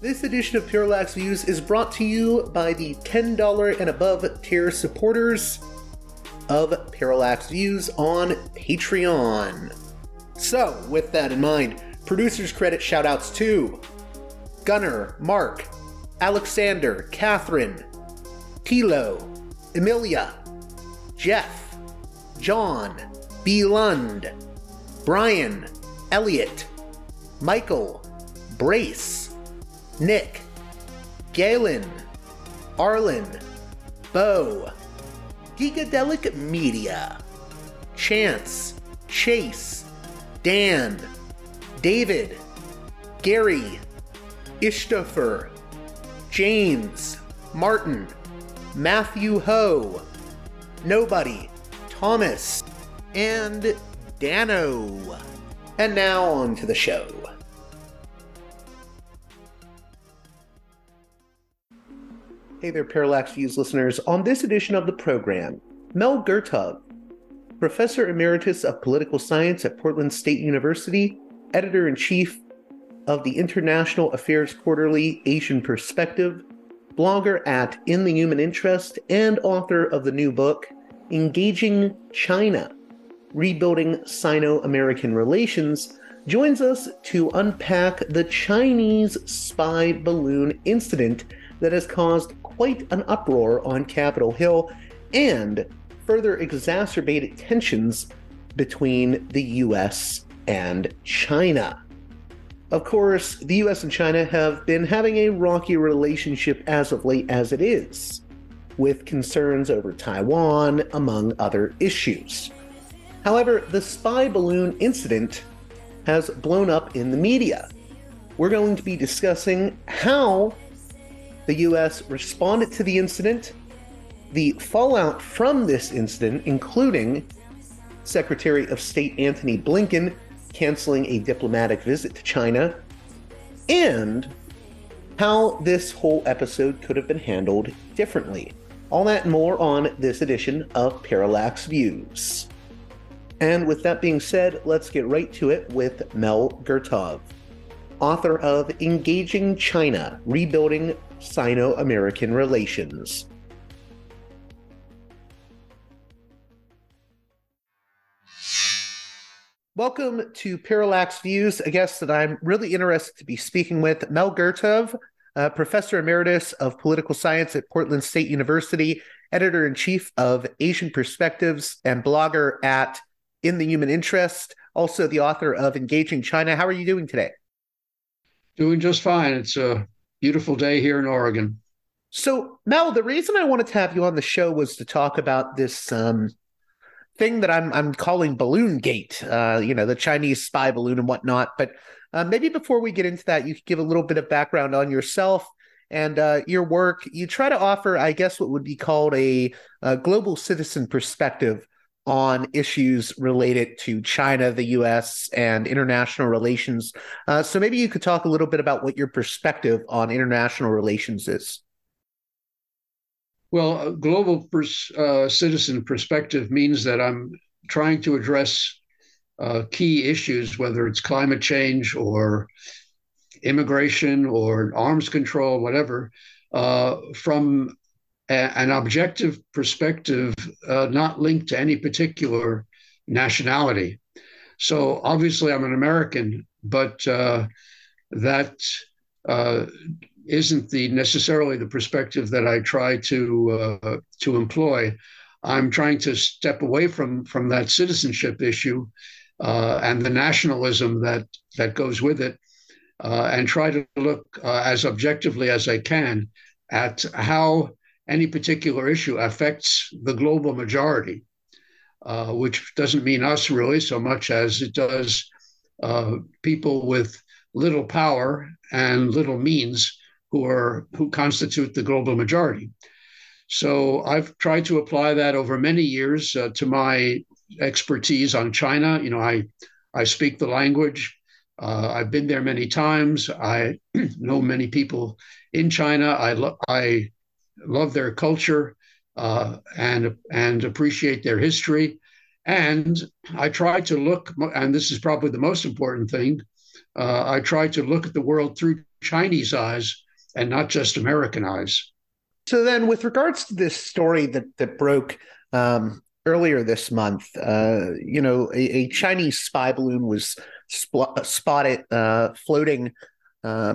This edition of Parallax Views is brought to you by the $10 and above tier supporters of Parallax Views on Patreon. So, with that in mind, producers credit shoutouts to Gunner, Mark, Alexander, Catherine, Tilo, Emilia, Jeff, John, B. Lund, Brian, Elliot, Michael, Brace, Nick, Galen, Arlen, Bo, Gigadelic Media, Chance, Chase, Dan, David, Gary, Ishtofer, James, Martin, Matthew Ho, Nobody, Thomas, and Dano. And now on to the show. Hey there, Parallax Views listeners. On this edition of the program, Mel Gurtov, Professor Emeritus of Political Science at Portland State University, Editor in Chief of the International Affairs Quarterly Asian Perspective, blogger at In the Human Interest, and author of the new book, Engaging China Rebuilding Sino American Relations, joins us to unpack the Chinese spy balloon incident that has caused quite an uproar on Capitol Hill and further exacerbated tensions between the US and China. Of course, the US and China have been having a rocky relationship as of late as it is, with concerns over Taiwan, among other issues. However, the spy balloon incident has blown up in the media. We're going to be discussing how the U.S. responded to the incident, the fallout from this incident, including Secretary of State Antony Blinken canceling a diplomatic visit to China, and how this whole episode could have been handled differently. All that and more on this edition of Parallax Views. And with that being said, let's get right to it with Mel Gurtov, author of Engaging China Rebuilding Sino American relations. Welcome to Parallax Views, a guest that I'm really interested to be speaking with, Mel Gurtov, uh, Professor Emeritus of Political Science at Portland State University, Editor in Chief of Asian Perspectives, and blogger at In the Human Interest, also the author of Engaging China. How are you doing today? Doing just fine. It's a beautiful day here in Oregon. So, Mel, the reason I wanted to have you on the show was to talk about this um, thing that I'm I'm calling Balloon Gate. Uh, you know, the Chinese spy balloon and whatnot. But uh, maybe before we get into that, you could give a little bit of background on yourself and uh, your work. You try to offer, I guess, what would be called a, a global citizen perspective on issues related to China, the US, and international relations. Uh, so maybe you could talk a little bit about what your perspective on international relations is. Well, a global pers- uh, citizen perspective means that I'm trying to address uh, key issues, whether it's climate change or immigration or arms control, whatever, uh, from an objective perspective, uh, not linked to any particular nationality. So obviously, I'm an American, but uh, that uh, not the necessarily the perspective that I try to uh, to employ. I'm trying to step away from from that citizenship issue uh, and the nationalism that that goes with it, uh, and try to look as objectively as I can at how any particular issue affects the global majority, uh, which doesn't mean us really so much as it does uh, people with little power and little means who are who constitute the global majority. So I've tried to apply that over many years uh, to my expertise on China. You know, I I speak the language. Uh, I've been there many times. I know many people in China. I lo- I love their culture uh, and and appreciate their history. And I try to look, and this is probably the most important thing. Uh, I try to look at the world through Chinese eyes and not just American eyes. So then, with regards to this story that that broke um, earlier this month, uh, you know, a, a, Chinese spy balloon was sp- spotted uh, floating uh,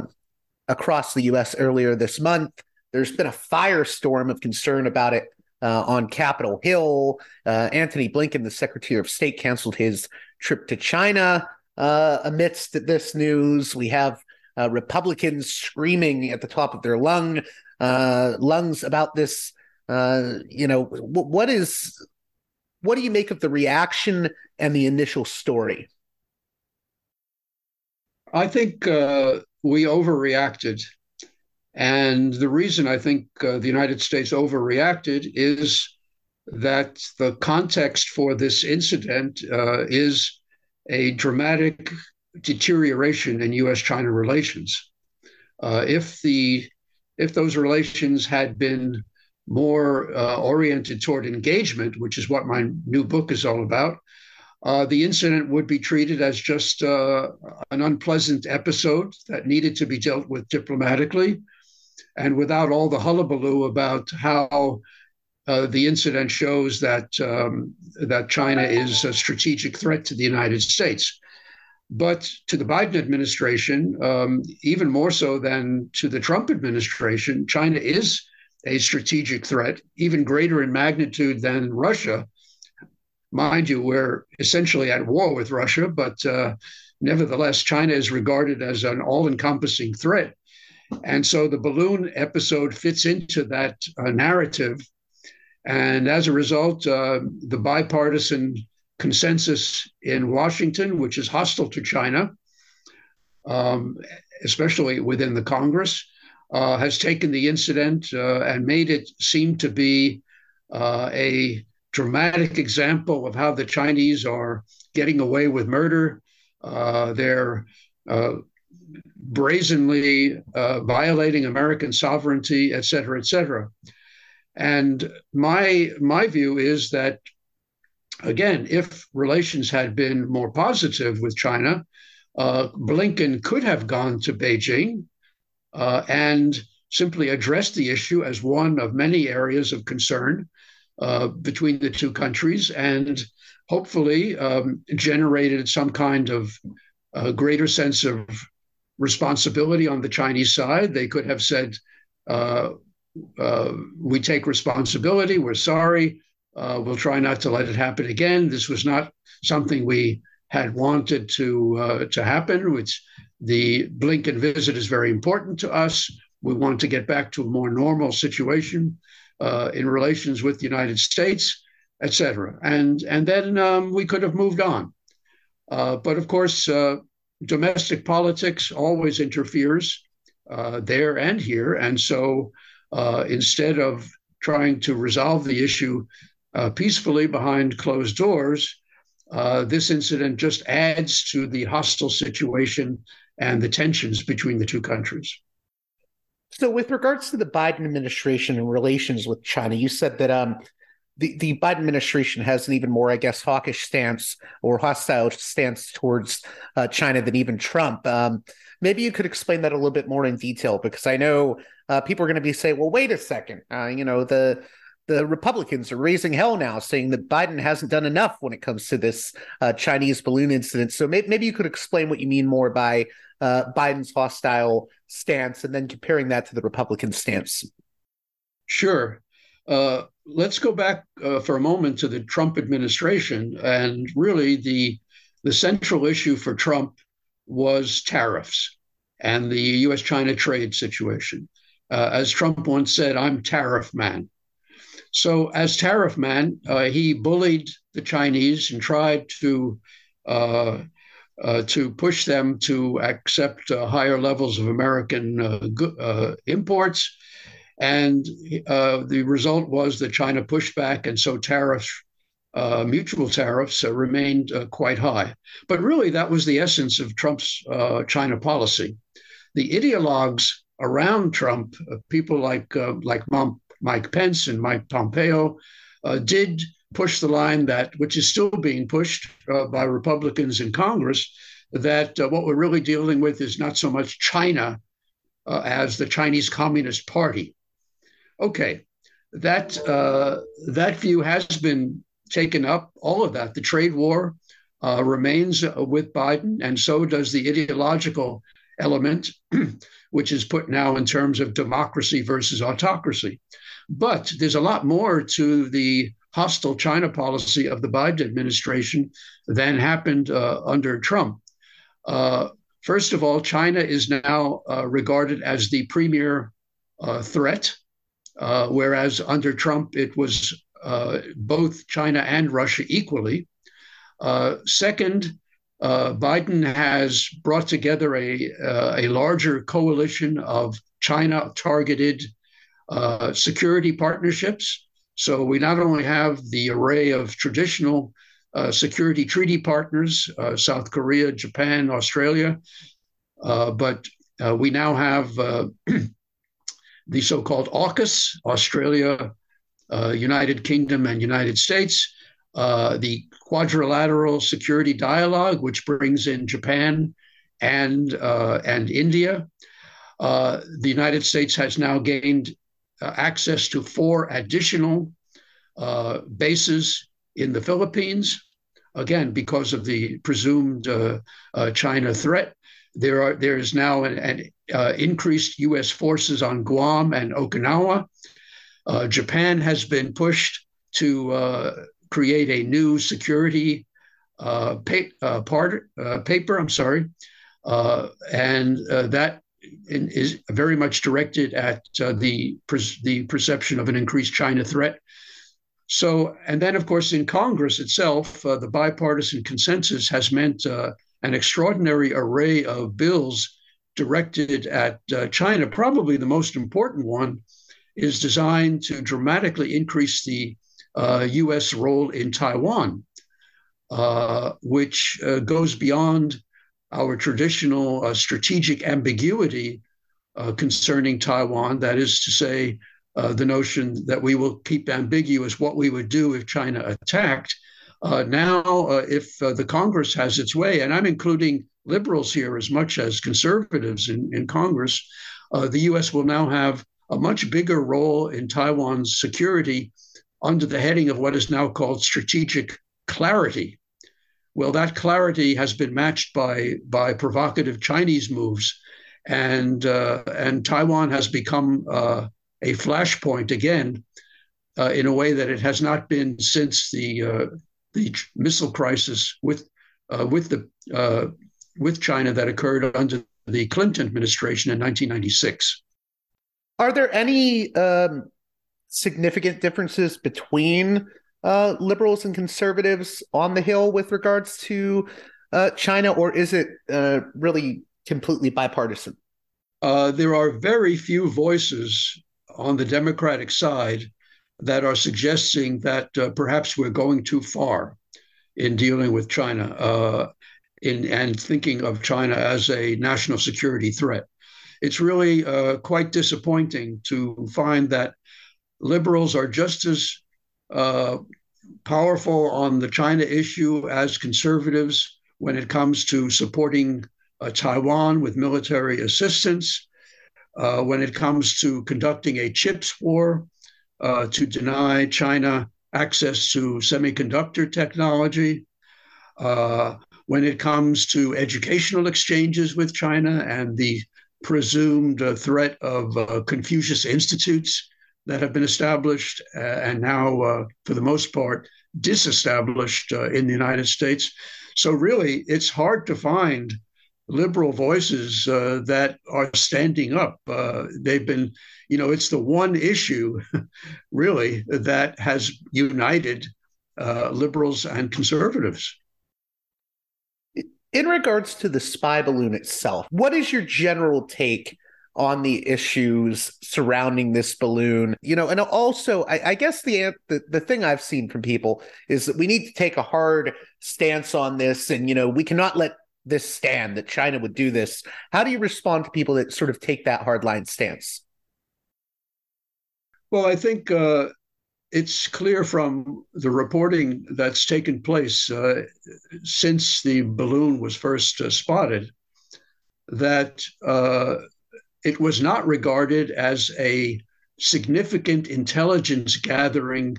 across the U.S. earlier this month. There's been a firestorm of concern about it uh, on Capitol Hill. Uh, Antony Blinken, the Secretary of State, canceled his trip to China uh, amidst this news. We have Republicans screaming at the top of their lung uh, lungs about this. Uh, you know, w- what is what do you make of the reaction and the initial story? I think uh, we overreacted. And the reason I think uh, the United States overreacted is that the context for this incident uh, is a dramatic deterioration in US China relations. Uh, if the if those relations had been more uh, oriented toward engagement, which is what my new book is all about, uh, the incident would be treated as just uh, an unpleasant episode that needed to be dealt with diplomatically and without all the hullabaloo about how uh, the incident shows that um, that China is a strategic threat to the United States. But to the Biden administration, um, even more so than to the Trump administration, China is a strategic threat, even greater in magnitude than Russia. Mind you, we're essentially at war with Russia, but uh, nevertheless, China is regarded as an all encompassing threat. And so the balloon episode fits into that uh, narrative. And as a result, uh, the bipartisan consensus in Washington, which is hostile to China, um, especially within the Congress, uh, has taken the incident uh, and made it seem to be uh, a dramatic example of how the Chinese are getting away with murder. Uh, they're uh, brazenly uh, violating American sovereignty, et cetera, et cetera. And my my view is that again, if relations had been more positive with China, uh, Blinken could have gone to Beijing uh, and simply addressed the issue as one of many areas of concern uh, between the two countries and hopefully um, generated some kind of uh, greater sense of responsibility on the Chinese side. They could have said, uh, uh, we take responsibility, we're sorry, uh, we'll try not to let it happen again. This was not something we had wanted to uh, to happen. Which the Blinken visit is very important to us. We want to get back to a more normal situation uh, in relations with the United States, et cetera. And and then um, we could have moved on. Uh, but of course, domestic politics always interferes uh, there and here, and so instead of trying to resolve the issue uh, peacefully behind closed doors, uh, this incident just adds to the hostile situation and the tensions between the two countries. So, with regards to the Biden administration and relations with China, you said that um, the, the Biden administration has an even more, I guess, hawkish stance or hostile stance towards uh, China than even Trump. Um, maybe you could explain that a little bit more in detail, because I know uh, people are going to be saying, "Well, wait a second, uh, you know the the Republicans are raising hell now, saying that Biden hasn't done enough when it comes to this uh, Chinese balloon incident. So maybe, maybe you could explain what you mean more by uh, Biden's hostile stance, and then comparing that to the Republican stance. Sure. Uh, let's go back uh, for a moment to the Trump administration and really the the central issue for Trump was tariffs and the US China trade situation. Uh, as Trump once said, I'm tariff man. So, as tariff man, uh, he bullied the Chinese and tried to uh, uh to push them to accept uh, higher levels of American imports. And the result was that China pushed back, and so tariffs uh, mutual tariffs uh, remained uh, quite high. But really, that was the essence of Trump's China policy. The ideologues around Trump, people like like Mom, Mike Pence and Mike Pompeo, did push the line that, which is still being pushed by Republicans in Congress, that what we're really dealing with is not so much China uh, as the Chinese Communist Party. Okay, that uh, that view has been taken up all of that. The trade war uh, remains uh, with Biden, and so does the ideological element, which is put now in terms of democracy versus autocracy. But there's a lot more to the hostile China policy of the Biden administration than happened uh, under Trump. Uh, first of all, China is now uh, regarded as the premier uh, whereas under Trump it was uh, both China and Russia equally. Uh, second, uh, Biden has brought together a, uh, a larger coalition of China targeted uh, security partnerships. So we not only have the array of traditional security treaty partners, South Korea, Japan, Australia, but we now have the so called AUKUS, Australia, uh, United Kingdom and United States, uh, the Quadrilateral Security Dialogue, which brings in Japan and uh, and India. Uh, the United States has now gained uh, access to four additional bases in the Philippines, again because of the presumed China threat. There are there is now an, an increased U.S. forces on Guam and Okinawa. Uh, Japan has been pushed to uh, create a new security uh, pa- uh, part, uh, paper. I'm sorry, and that is very much directed at the per- the perception of an increased China threat. So, and then of course in Congress itself, the bipartisan consensus has meant an extraordinary array of bills directed at China. Probably the most important one is designed to dramatically increase the uh, U.S. role in Taiwan, uh, which uh, goes beyond our traditional uh, strategic ambiguity uh, concerning Taiwan. That is to say, uh, the notion that we will keep ambiguous what we would do if China attacked. Now, if the Congress has its way, and I'm including liberals here as much as conservatives in, in Congress, the U.S. will now have a much bigger role in Taiwan's security under the heading of what is now called strategic clarity. Well, that clarity has been matched by by provocative Chinese moves, and uh, and Taiwan has become uh, a flashpoint again, uh, in a way that it has not been since the uh, the missile crisis with uh, with the uh, with China that occurred under the Clinton administration in 1996. Are there any um, significant differences between uh, liberals and conservatives on the Hill with regards to uh, China, or is it uh, really completely bipartisan? Uh, there are very few voices on the Democratic side that are suggesting that uh, perhaps we're going too far in dealing with China uh, in, and thinking of China as a national security threat. It's really uh, quite disappointing to find that liberals are just as uh, powerful on the China issue as conservatives when it comes to supporting uh, Taiwan with military assistance, uh, when it comes to conducting a chips war uh, to deny China access to semiconductor technology. Uh, when it comes to educational exchanges with China and the presumed uh, threat of uh, Confucius institutes that have been established uh, and now, uh, for the most part, disestablished in the United States. So really, it's hard to find liberal voices uh, that are standing up. Uh, they've been, you know, it's the one issue, really, that has united uh, liberals and conservatives. In regards to the spy balloon itself, what is your general take on the issues surrounding this balloon? You know, and also, I, I guess the, the the thing I've seen from people is that we need to take a hard stance on this, and you know, we cannot let this stand that China would do this. How do you respond to people that sort of take that hardline stance? Well, I think uh, it's clear from the reporting that's taken place uh, since the balloon was first uh, spotted that uh, it was not regarded as a significant intelligence gathering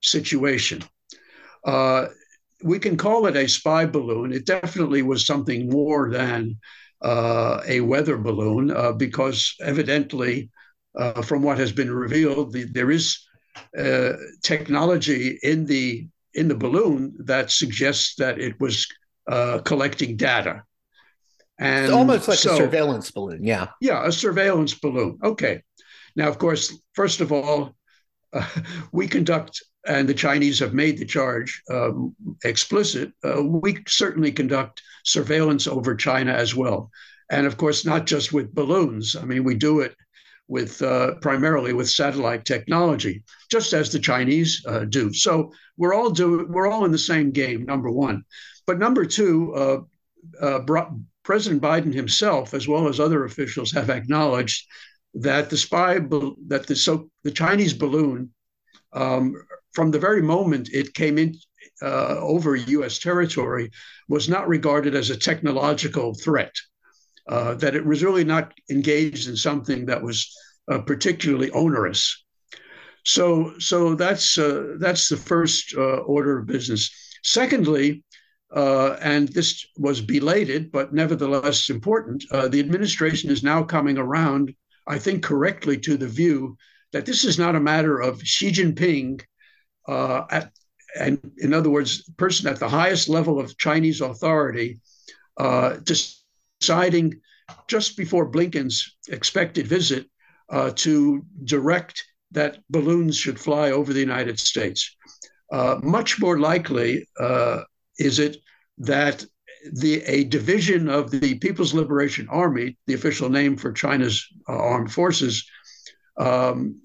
situation. We can call it a spy balloon. It definitely was something more than uh, a weather balloon uh, because evidently, uh, from what has been revealed, the, there is uh, technology in the in the balloon that suggests that it was uh, collecting data. And it's almost like so, a surveillance balloon, yeah. Yeah, a surveillance balloon. Okay. Now, of course, first of all, we conduct and the Chinese have made the charge um, explicit, uh, we certainly conduct surveillance over China as well. And of course, not just with balloons. I mean, we do it with uh, primarily with satellite technology, just as the Chinese uh, do. So we're all do we're all in the same game. Number one, but number two, uh, uh, President Biden himself, as well as other officials, have acknowledged that the spy that the so the Chinese balloon um, from the very moment it came in uh, over U.S. territory, was not regarded as a technological threat. Uh, that it was really not engaged in something that was uh, particularly onerous. So, so that's uh, that's the first uh, order of business. Secondly, uh, and this was belated, but nevertheless important. the administration is now coming around, I think, correctly to the view that this is not a matter of Xi Jinping uh, at, and in other words, person at the highest level of Chinese authority uh, deciding just before Blinken's expected visit uh, to direct that balloons should fly over the United States. Uh, much more likely uh, is it that the a division of the People's Liberation Army, the official name for China's uh, armed forces, um,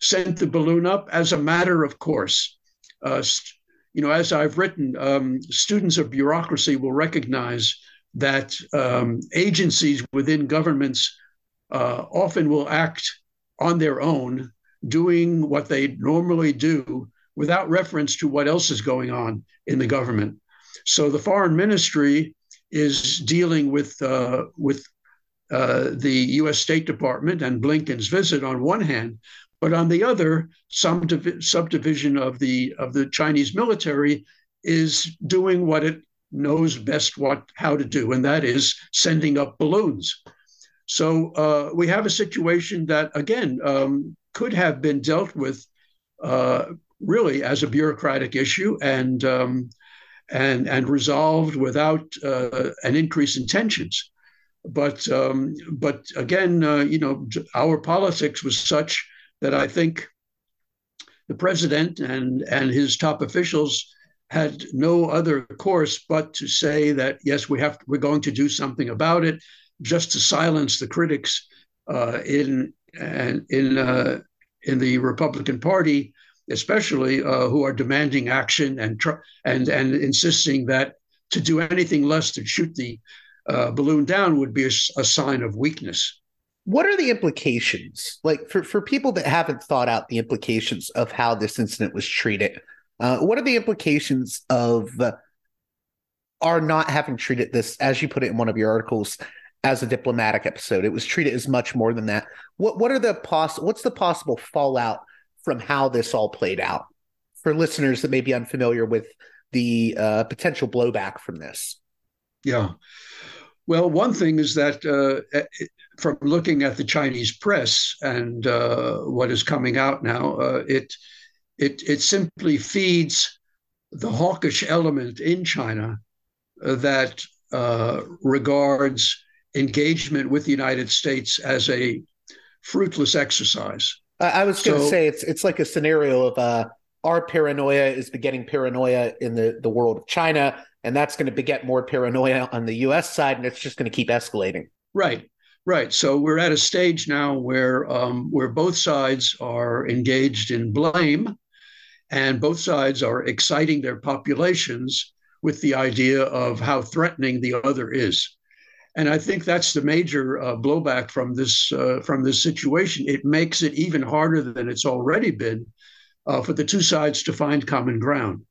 sent the balloon up as a matter of course. Uh, you know, as I've written, um, students of bureaucracy will recognize that um, agencies within governments uh, often will act on their own, doing what they normally do without reference to what else is going on in the government. So the foreign ministry is dealing with uh, with uh, the U.S. State Department and Blinken's visit on one hand, but on the other, some div- subdivision of the of the Chinese military is doing what it knows best what how to do, and that is sending up balloons. So uh, we have a situation that again um, could have been dealt with uh, really as a bureaucratic issue and um, and and resolved without uh, an increase in tensions. But um, but again, uh, you know, our politics was such that I think the president and, and his top officials had no other course but to say that yes, we have we're going to do something about it, just to silence the critics uh, in in uh, in the Republican Party, especially uh, who are demanding action and tr- and and insisting that to do anything less than shoot the uh, balloon down would be a, a sign of weakness what are the implications? Like for, for people that haven't thought out the implications of how this incident was treated uh, what are the implications of uh, our not having treated this as you put it in one of your articles as a diplomatic episode? It was treated as much more than that. What what are the poss what's the possible fallout from how this all played out for listeners that may be unfamiliar with the uh, potential blowback from this? Yeah. Well, one thing is that uh, from looking at the Chinese press and uh, what is coming out now, uh, it it it simply feeds the hawkish element in China that uh, regards engagement with the United States as a fruitless exercise. I was going to so, say it's it's like a scenario of uh, our paranoia is begetting paranoia in the the world of China, and that's going to beget more paranoia on the U.S. side, and it's just going to keep escalating. Right, right. So we're at a stage now where um, where both sides are engaged in blame, and both sides are exciting their populations with the idea of how threatening the other is. And I think that's the major uh, blowback from this uh, from this situation. It makes it even harder than it's already been uh, for the two sides to find common ground.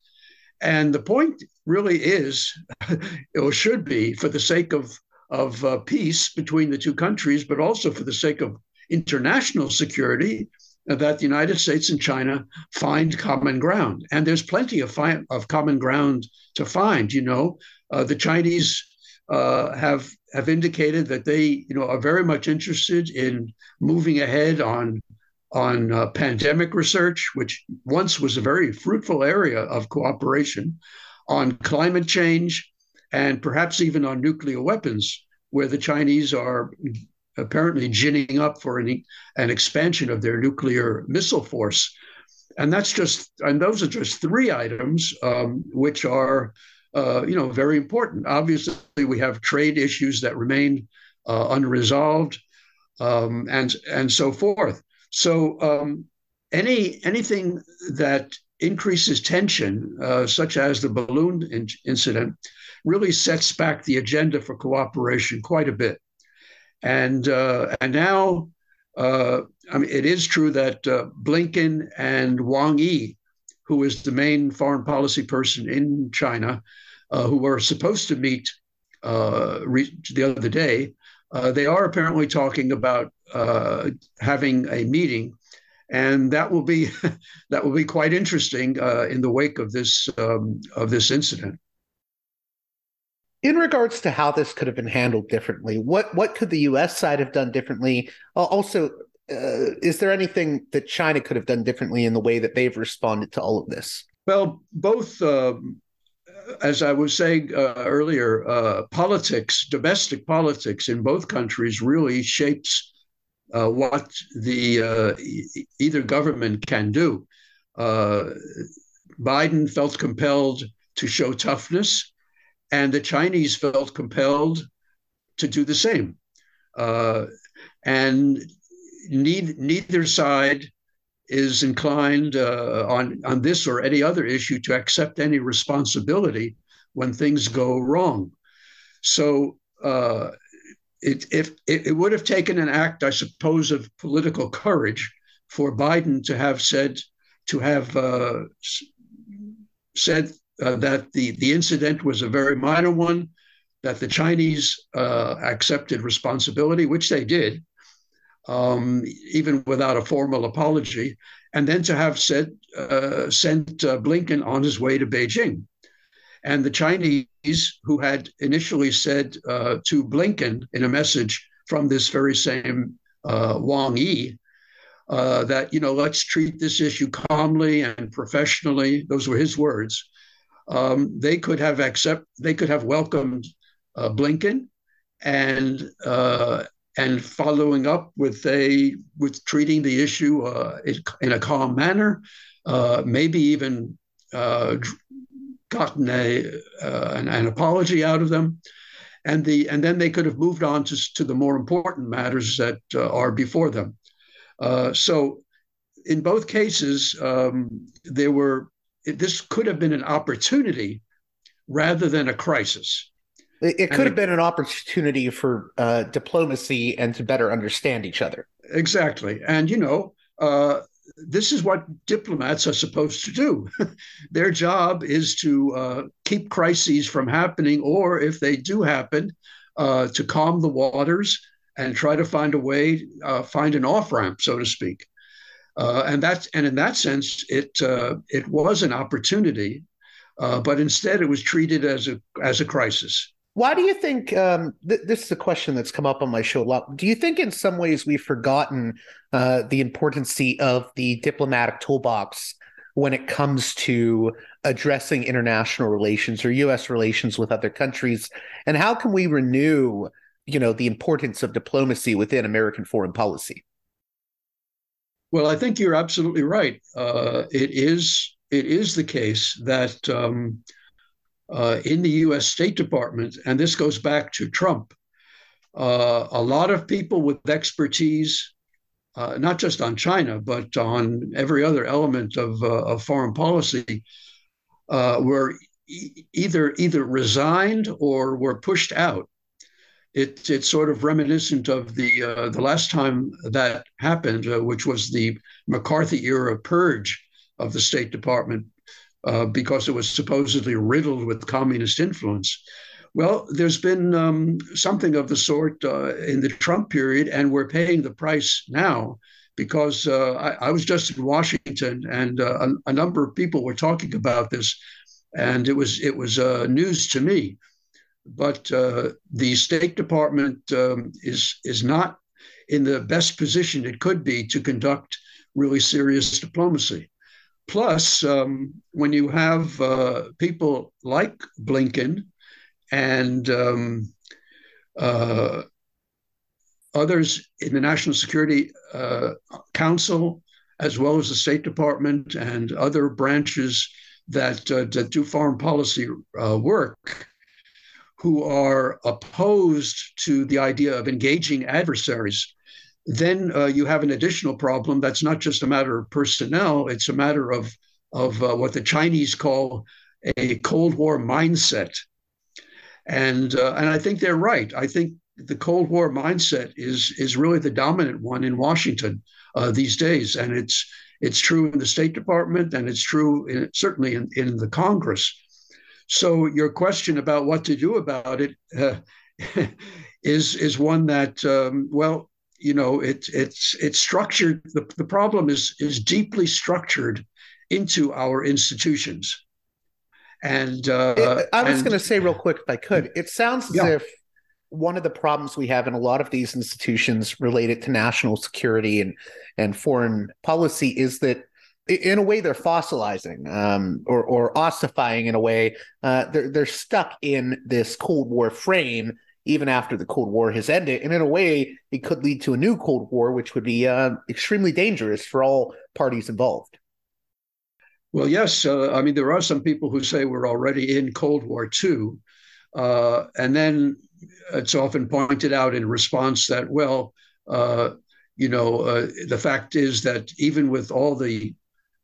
And the point really is, or should be, for the sake of of uh, peace between the two countries, but also for the sake of international security, that the United States and China find common ground. And there's plenty of, fi- of common ground to find. You know, uh, the Chinese uh, have have indicated that they, you know, are very much interested in moving ahead on on uh, pandemic research, which once was a very fruitful area of cooperation, on climate change, and perhaps even on nuclear weapons, where the Chinese are apparently ginning up for an, an expansion of their nuclear missile force. And that's just, and those are just three items um, which are, uh, you know, very important. Obviously, we have trade issues that remain uh, unresolved, um, and and so forth. So um, any anything that increases tension, uh, such as the balloon in- incident, really sets back the agenda for cooperation quite a bit. And uh, and now, uh, I mean, it is true that uh, Blinken and Wang Yi, who is the main foreign policy person in China, uh, who were supposed to meet uh, re- the other day, uh, they are apparently talking about having a meeting and that will be that will be quite interesting uh, in the wake of this um, of this incident in regards to how this could have been handled differently, what what could the U.S. side have done differently? Also, uh, is there anything that China could have done differently in the way that they've responded to all of this? Well, both, uh, as I was saying uh, earlier, uh, politics, domestic politics in both countries really shapes uh, what the uh, either government can do. Biden felt compelled to show toughness and the Chinese felt compelled to do the same. Uh, and need, neither side is inclined uh, on, on this or any other issue to accept any responsibility when things go wrong. So uh, it, if, it, it would have taken an act, I suppose, of political courage for Biden to have said, to have uh, said uh, that the, the incident was a very minor one, that the Chinese uh, accepted responsibility, which they did, um, even without a formal apology, and then to have said, uh, sent uh, Blinken on his way to Beijing. And the Chinese, who had initially said uh, to Blinken in a message from this very same uh, Wang Yi, uh, that you know let's treat this issue calmly and professionally. Those were his words um, they could have accept they could have welcomed uh, Blinken and uh, and following up with a with treating the issue uh, in a calm manner, uh, maybe even uh, gotten a uh, an, an, apology out of them, and the and then they could have moved on to to the more important matters that are before them. so, in both cases, um, there were this could have been an opportunity rather than a crisis. It, it could and have been an opportunity for uh, diplomacy and to better understand each other. Exactly. And, you know, uh, this is what diplomats are supposed to do. Their job is to uh, keep crises from happening, or if they do happen, uh, to calm the waters and try to find a way, uh, find an off ramp, so to speak. Uh, and that's and in that sense, it uh, it was an opportunity, uh, but instead it was treated as a as a crisis. Why do you think um, th- this is a question that's come up on my show a lot? Do you think in some ways we've forgotten uh, the importance of the diplomatic toolbox when it comes to addressing international relations or U.S. relations with other countries? And how can we renew, you know, the importance of diplomacy within American foreign policy? Well, I think you're absolutely right. Uh, it is it is the case that um, uh, in the U.S. State Department, and this goes back to Trump, uh, a lot of people with expertise uh, not just on China, but on every other element of, uh, of foreign policy, uh, were e- either either resigned or were pushed out. It, it's sort of reminiscent of the uh, the last time that happened, uh, which was the McCarthy era purge of the State Department, uh, because it was supposedly riddled with communist influence. Well, there's been um, something of the sort uh, in the Trump period, and we're paying the price now because uh, I, I, was just in Washington, and uh, a, a, number of people were talking about this, and it was it was news to me. But uh, the State Department um, is is not in the best position it could be to conduct really serious diplomacy. Plus, um, when you have uh, people like Blinken and um, uh, others in the National Security uh, Council, as well as the State Department and other branches that, uh, that do foreign policy uh, work, who are opposed to the idea of engaging adversaries. Then uh, you have an additional problem that's not just a matter of personnel, it's a matter of, of uh, what the Chinese call a Cold War mindset and uh, and I think they're right. I think the Cold War mindset is is really the dominant one in Washington uh, these days, and it's it's true in the State Department, and it's true in, certainly in, in the Congress. So your question about what to do about it uh, is is one that um, well, you know, it, it's it's structured. The, the problem is is deeply structured into our institutions. And uh, I was going to say real quick, if I could, it sounds as if one of the problems we have in a lot of these institutions related to national security and and foreign policy is that in a way they're fossilizing um, or, or ossifying in a way uh, they're, they're stuck in this cold war frame even after the cold war has ended and in a way it could lead to a new cold war which would be uh, extremely dangerous for all parties involved well, yes. Uh, I mean, there are some people who say we're already in Cold War II. Uh, and then it's often pointed out in response that, well, uh, you know, uh, the fact is that even with all the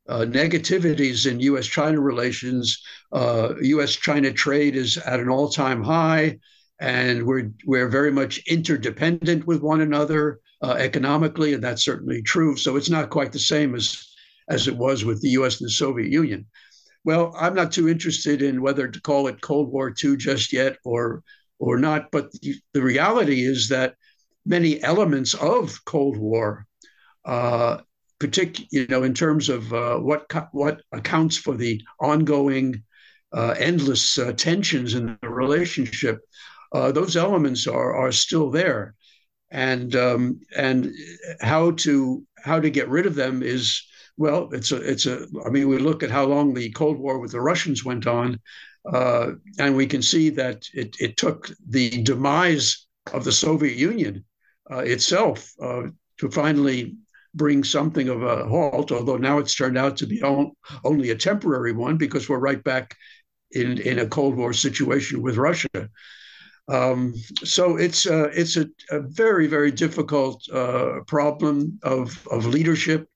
uh, negativities in U.S. China relations, U.S. Uh, China trade is at an all time high, and we're, we're very much interdependent with one another economically, and that's certainly true. So it's not quite the same as as it was with the US and the Soviet Union. Well, I'm not too interested in whether to call it Cold War II just yet or or not, but the, the reality is that many elements of Cold War, particularly you know in terms of uh, what what accounts for the ongoing uh, endless uh, tensions in the relationship, uh, those elements are are still there, and um, and how to how to get rid of them is well, it's a, it's a. I mean, we look at how long the Cold War with the Russians went on, uh, and we can see that it, it took the demise of the Soviet Union uh, itself to finally bring something of a halt. Although now it's turned out to be only a temporary one because we're right back in in a Cold War situation with Russia. Um, so it's uh, it's a, a, very very difficult uh, problem of of leadership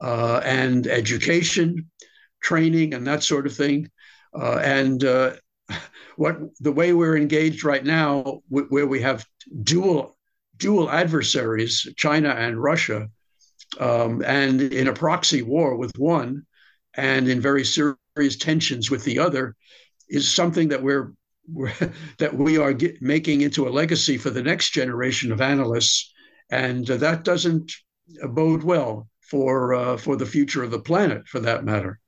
uh, and education, training, and that sort of thing. Uh, and uh, what the way we're engaged right now, where we have dual dual adversaries, China and Russia, um, and in a proxy war with one, and in very serious tensions with the other, is something that we're, we're that we are get, making into a legacy for the next generation of analysts, and uh, that doesn't bode well for uh, for the future of the planet, for that matter.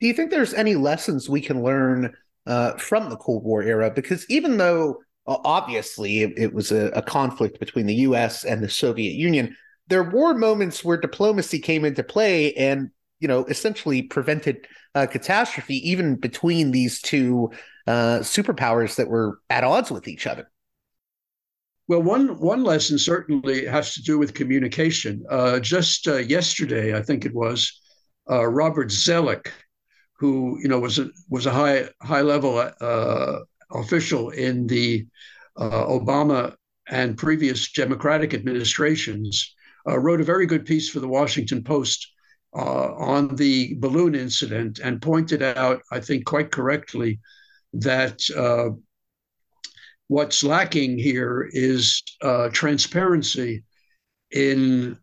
Do you think there's any lessons we can learn uh, from the Cold War era? Because even though uh, obviously it, it was a, a, conflict between the U.S. and the Soviet Union, there were moments where diplomacy came into play, and you know, essentially prevented a catastrophe even between these two uh, superpowers that were at odds with each other. Well, one one lesson certainly has to do with communication. Uh, just uh, yesterday, I think it was, uh, Robert Zoellick, who you know was a was a high high level uh, official in the uh, Obama and previous Democratic administrations, uh, wrote a very good piece for the Washington Post on the balloon incident and pointed out, I think quite correctly, that what's lacking here is uh, transparency in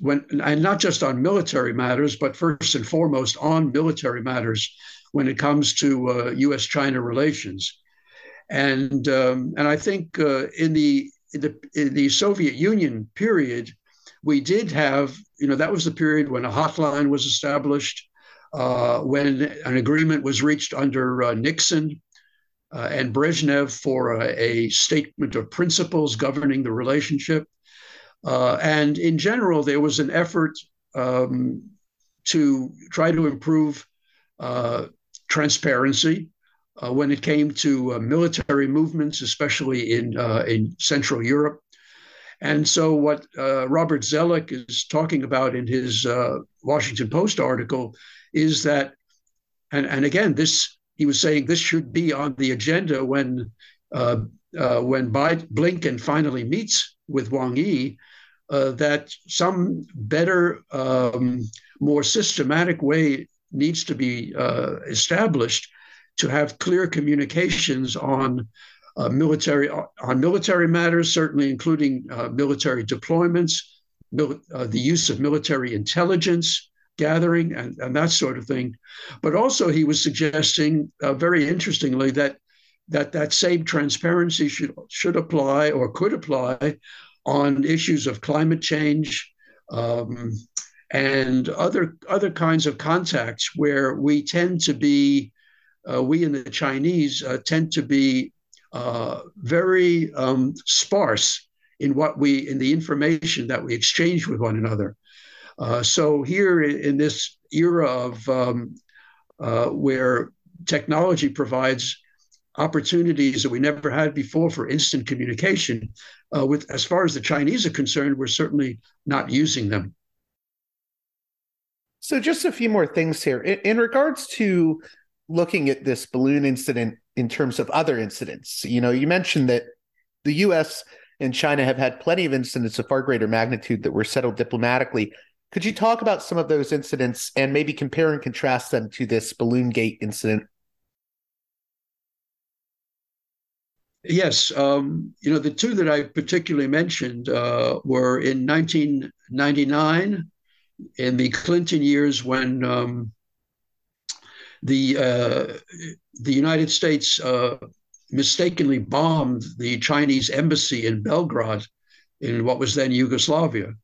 when and not just on military matters, but first and foremost on military matters when it comes to uh, U.S.-China relations. And um, and I think uh, in the in the in the Soviet Union period, we did have you know that was the period when a hotline was established, uh, when an agreement was reached under uh, Nixon uh, and Brezhnev for a, a, statement of principles governing the relationship. Uh, and in general, there was an effort um, to try to improve uh, transparency uh, when it came to military movements, especially in, in Central Europe. And so, what Robert Zoellick is talking about in his Washington Post article is that, and, and again, this he was saying this should be on the agenda when uh, uh, when Biden, Blinken finally meets with Wang Yi, uh, that some better, um, more systematic way needs to be uh, established to have clear communications on uh, military on military matters, certainly including uh, military deployments, mil- the use of military intelligence, gathering and, and that sort of thing. But also, he was suggesting, uh, very interestingly, that that that same transparency should should apply or could apply on issues of climate change um, and other other kinds of contacts where we tend to be uh, we and the Chinese uh, tend to be uh, very um, sparse in what we in the information that we exchange with one another. Uh, so here in this era of um, uh, where technology provides opportunities that we never had before for instant communication, uh, with as far as the Chinese are concerned, we're certainly not using them. So just a few more things here in, in regards to looking at this balloon incident in terms of other incidents. You know, you mentioned that the U.S. and China have had plenty of incidents of far greater magnitude that were settled diplomatically. Could you talk about some of those incidents and maybe compare and contrast them to this Balloon Gate incident? Yes, um, you know the two that I particularly mentioned uh, were in 1999, in the Clinton years when um, the uh, the United States uh, mistakenly bombed the Chinese embassy in Belgrade, in what was then Yugoslavia.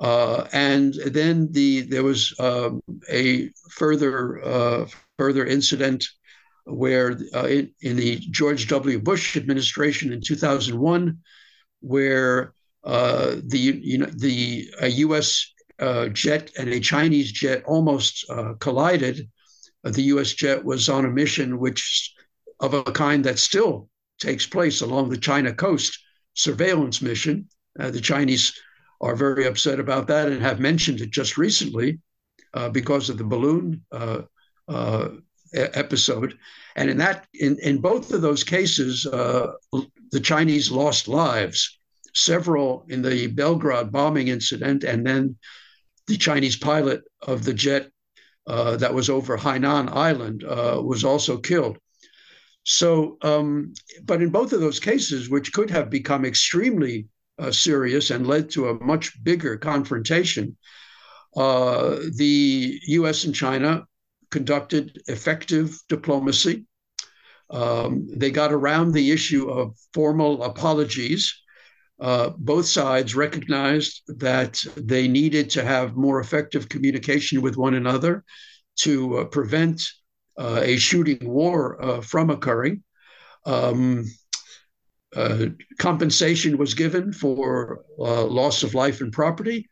Uh, and then the there was um, a further uh, further incident where uh, in, in, the George W. Bush administration in 2001, where uh, the you know the a U.S. Jet and a Chinese jet almost collided. The U.S. jet was on a mission which of a kind that still takes place along the China coast, surveillance mission. the Chinese are very upset about that and have mentioned it just recently uh, because of the balloon uh, uh, episode. And in that, in, in both of those cases, uh, the Chinese lost lives, several in the Belgrade bombing incident, and then the Chinese pilot of the jet uh, that was over Hainan Island uh, was also killed. So, um, but in both of those cases, which could have become extremely uh, serious and led to a much bigger confrontation. Uh, the US and China conducted effective diplomacy. Um, they got around the issue of formal apologies. Uh, both sides recognized that they needed to have more effective communication with one another to uh, prevent uh, a shooting war uh, from occurring. Um, uh, compensation was given for loss of life and property,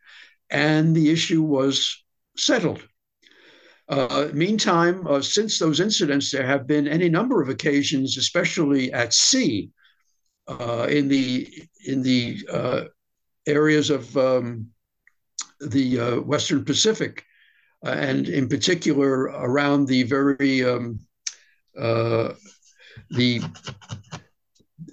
and the issue was settled. Meantime, since those incidents, there have been any number of occasions, especially at sea, uh, in the in the uh, areas of um, the uh, Western Pacific, uh, and in particular around the very um, the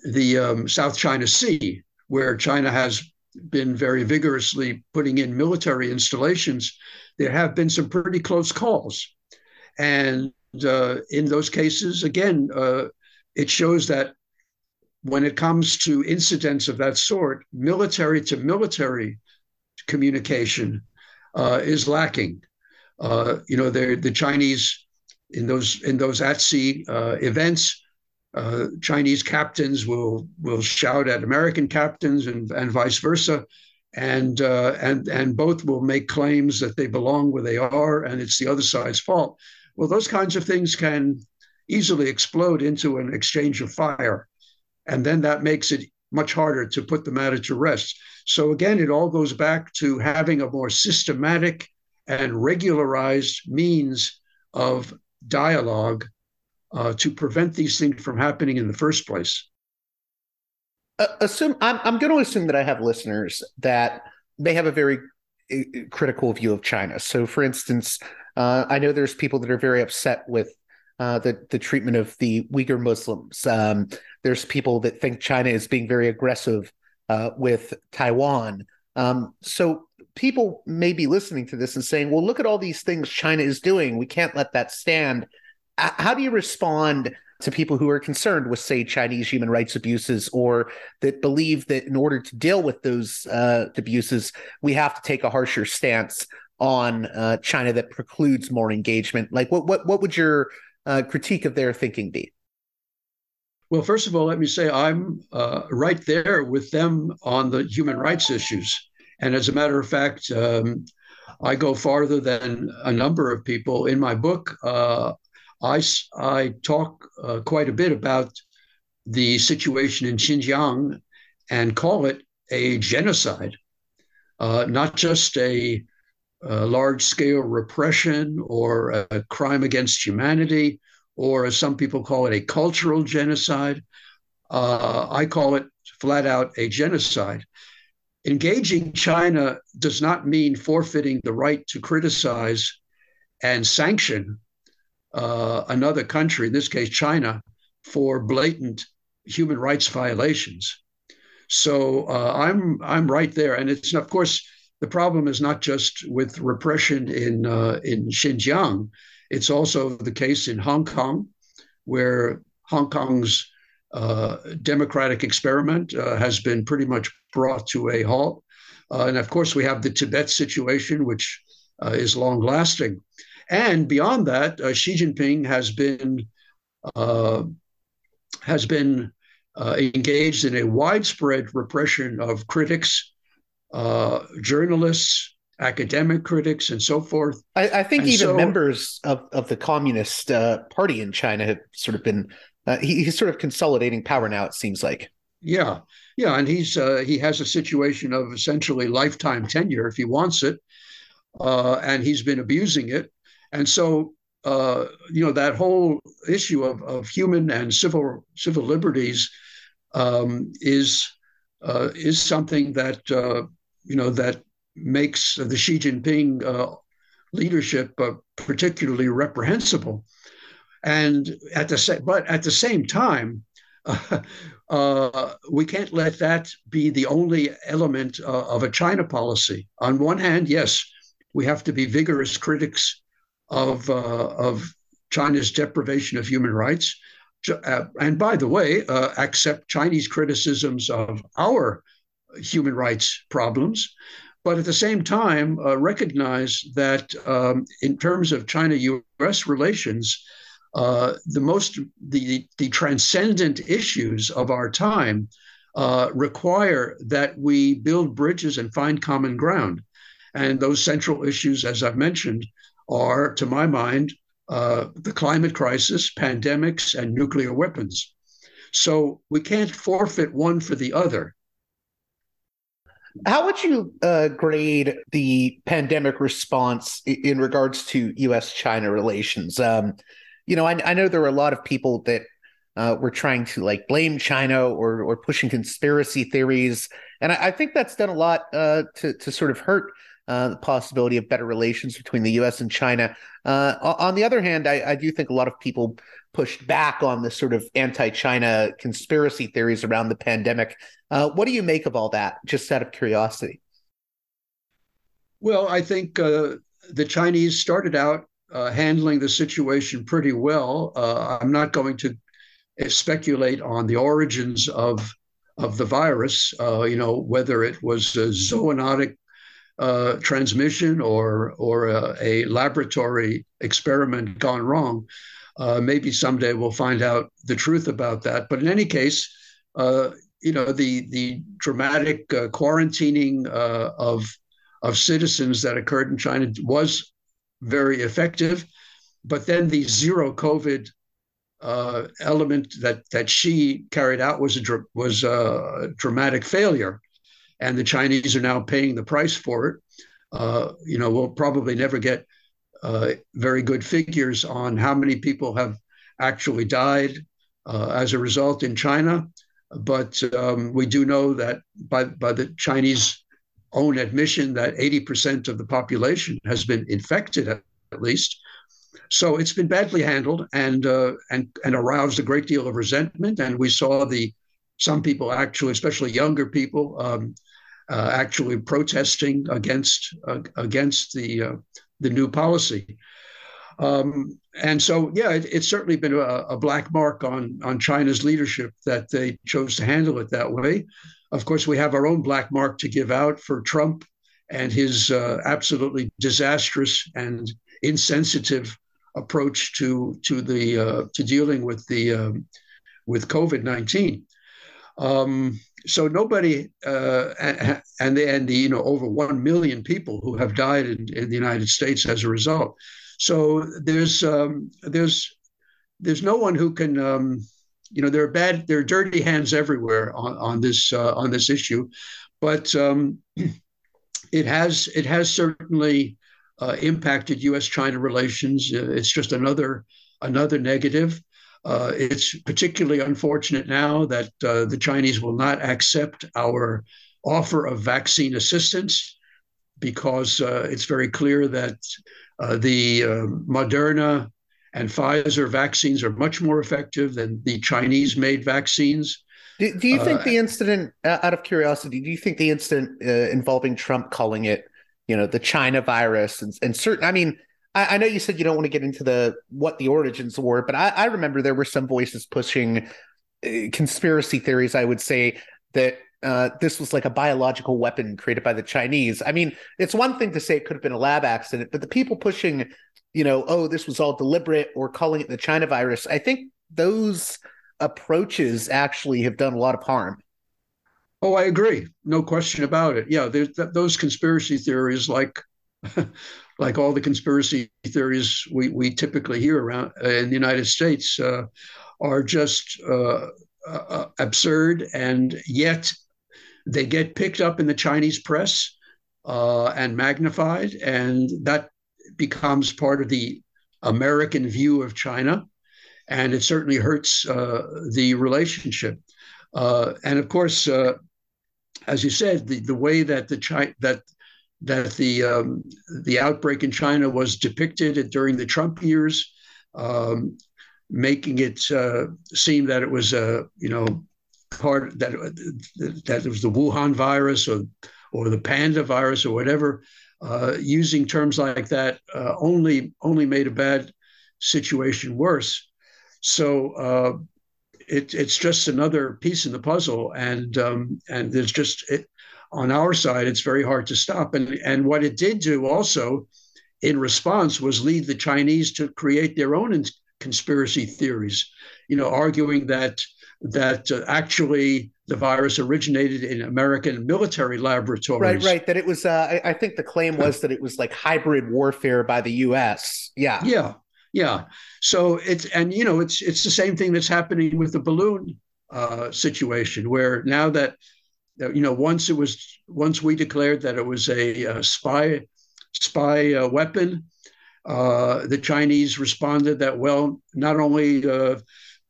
the um, South China Sea, where China has been very vigorously putting in military installations, there have been some pretty close calls. And uh, in those cases, again, uh, it shows that when it comes to incidents of that sort, military to military communication uh, is lacking. Uh, you know, the Chinese in those in those at sea uh, events uh, Chinese captains will will shout at American captains and, and vice versa, and uh, and and both will make claims that they belong where they are and it's the other side's fault. Well, those kinds of things can easily explode into an exchange of fire, and then that makes it much harder to put the matter to rest. So again, it all goes back to having a more systematic and regularized means of dialogue uh, to prevent these things from happening in the first place? Uh, assume I'm, I'm going to assume that I have listeners that they have a very uh, critical view of China. So, for instance, uh, I know there's people that are very upset with uh, the the treatment of the Uyghur Muslims. Um, there's people that think China is being very aggressive uh, with Taiwan. Um, so people may be listening to this and saying, "Well, look at all these things China is doing. We can't let that stand." how do you respond to people who are concerned with, say, Chinese human rights abuses, or that believe that in order to deal with those uh, abuses, we have to take a harsher stance on uh, China that precludes more engagement? Like, what what what would your uh, critique of their thinking be? Well, first of all, let me say I'm uh, right there with them on the human rights issues, and as a matter of fact. Um, I go farther than a number of people in my book. Uh, I, I talk uh, quite a bit about the situation in Xinjiang and call it a genocide, uh, not just a, a large scale repression or a crime against humanity, or as some people call it, a cultural genocide. Uh, I call it flat out a genocide. Engaging China does not mean forfeiting the right to criticize and sanction uh, another country, in this case China, for blatant human rights violations. So uh, I'm I'm right there, and it's of course the problem is not just with repression in uh, in Xinjiang; it's also the case in Hong Kong, where Hong Kong's uh, democratic experiment uh, has been pretty much brought to a halt, uh, and of course we have the Tibet situation, which is long lasting. And beyond that, uh, Xi Jinping has been uh, has been uh, engaged in a widespread repression of critics, uh, journalists, academic critics, and so forth. I, I think and even so, members of, of the Communist uh, Party in China have sort of been uh, he, he's sort of consolidating power now. It seems like. Yeah, yeah, and he's he has a situation of essentially lifetime tenure if he wants it. Uh, and he's been abusing it. And so, uh, you know, that whole issue of, of human and civil civil liberties um, is uh, is something that uh, you know that makes the Xi Jinping uh, leadership uh, particularly reprehensible. And at the sa- but at the same time, uh, we can't let that be the only element of a China policy. On one hand, yes, we have to be vigorous critics of, uh, of China's deprivation of human rights. Uh, and by the way, uh, accept Chinese criticisms of our human rights problems, but at the same time, uh, recognize that um, in terms of China US relations, uh, the most the, the transcendent issues of our time uh, require that we build bridges and find common ground. And those central issues, as I've mentioned, are, to my mind, uh, the climate crisis, pandemics, and nuclear weapons. So we can't forfeit one for the other. How would you uh, grade the pandemic response in regards to U.S.-China relations? Um, you know, I, I, know there were a lot of people that uh, were trying to like blame China or or pushing conspiracy theories, and I, I think that's done a lot uh, to to sort of hurt uh, the possibility of better relations between the U.S. and China. Uh, on the other hand, I, I, do think a lot of people pushed back on the sort of anti-China conspiracy theories around the pandemic. Uh, what do you make of all that? Just out of curiosity. Well, I think uh, the Chinese started out uh, handling the situation pretty well. Uh, I'm not going to speculate on the origins of of the virus. you know whether it was a zoonotic uh, transmission or or a, a, laboratory experiment gone wrong. Uh, maybe someday we'll find out the truth about that. But in any case, uh, you know the the dramatic uh, quarantining uh, of of citizens that occurred in China was very effective. But then the zero COVID uh, element that that Xi carried out was a was a dramatic failure and the Chinese are now paying the price for it. Uh, you know, we'll probably never get uh, very good figures on how many people have actually died uh, as a result in China, but um, we do know that by by the Chinese own admission that 80% of the population has been infected at, at least. So it's been badly handled and uh, and and aroused a great deal of resentment. And we saw the some people actually, especially younger people, um, uh, actually protesting against uh, against the uh, the new policy. Um, and so, yeah, it, it's certainly been a, a, black mark on on China's leadership that they chose to handle it that way. Of course, we have our own black mark to give out for Trump and his uh, absolutely disastrous and insensitive approach to to the uh, to dealing with the um, with COVID nineteen. Um, so nobody, uh, and the, and the you know over one million people who have died in, in the United States as a result. So there's um, there's there's no one who can um, you know there are bad there are dirty hands everywhere on on this uh, on this issue, but um, it has it has certainly uh, impacted U.S.-China relations. Uh, it's just another another negative. Uh, it's particularly unfortunate now that uh, the Chinese will not accept our offer of vaccine assistance because uh, it's very clear that uh, the uh, Moderna and Pfizer vaccines are much more effective than the Chinese made vaccines. Do, do you think uh, the incident, out of curiosity, do you think the incident involving Trump calling it, you know, the China virus and, and certain, I mean, I, I, know you said you don't want to get into the what the origins were, but I, I remember there were some voices pushing uh, conspiracy theories. I would say that uh, this was like a biological weapon created by the Chinese. I mean, it's one thing to say it could have been a lab accident, but the people pushing, you know, oh, this was all deliberate or calling it the China virus, I think those approaches actually have done a lot of harm. Oh, I agree. No question about it. Yeah, th- those conspiracy theories like like all the conspiracy theories we, we typically hear around uh, in the United States, uh, are just uh, uh, absurd, and yet they get picked up in the Chinese press uh, and magnified, and that becomes part of the American view of China, and it certainly hurts uh, the relationship. and of course, as you said, the, the way that the China that that the um, the outbreak in China was depicted during the Trump years, um, making it uh, seem that it was a you know part that that it was the Wuhan virus or or the Panda virus or whatever. Uh, using terms like that uh, only only made a bad situation worse. So uh, it, it's just another piece in the puzzle, and um, and there's just it, on our side, it's very hard to stop. And, and what it did do also in response was lead the Chinese to create their own conspiracy theories, you know, arguing that that uh, actually the virus originated in American military laboratories. Right, right. That it was. Uh, I, I, think the claim was that it was like hybrid warfare by the U.S. Yeah, yeah, yeah. So it's and you know it's it's the same thing that's happening with the balloon uh, situation, where now that you know, once it was once we declared that it was a, a spy spy uh, weapon, uh, the Chinese responded that well, not only uh,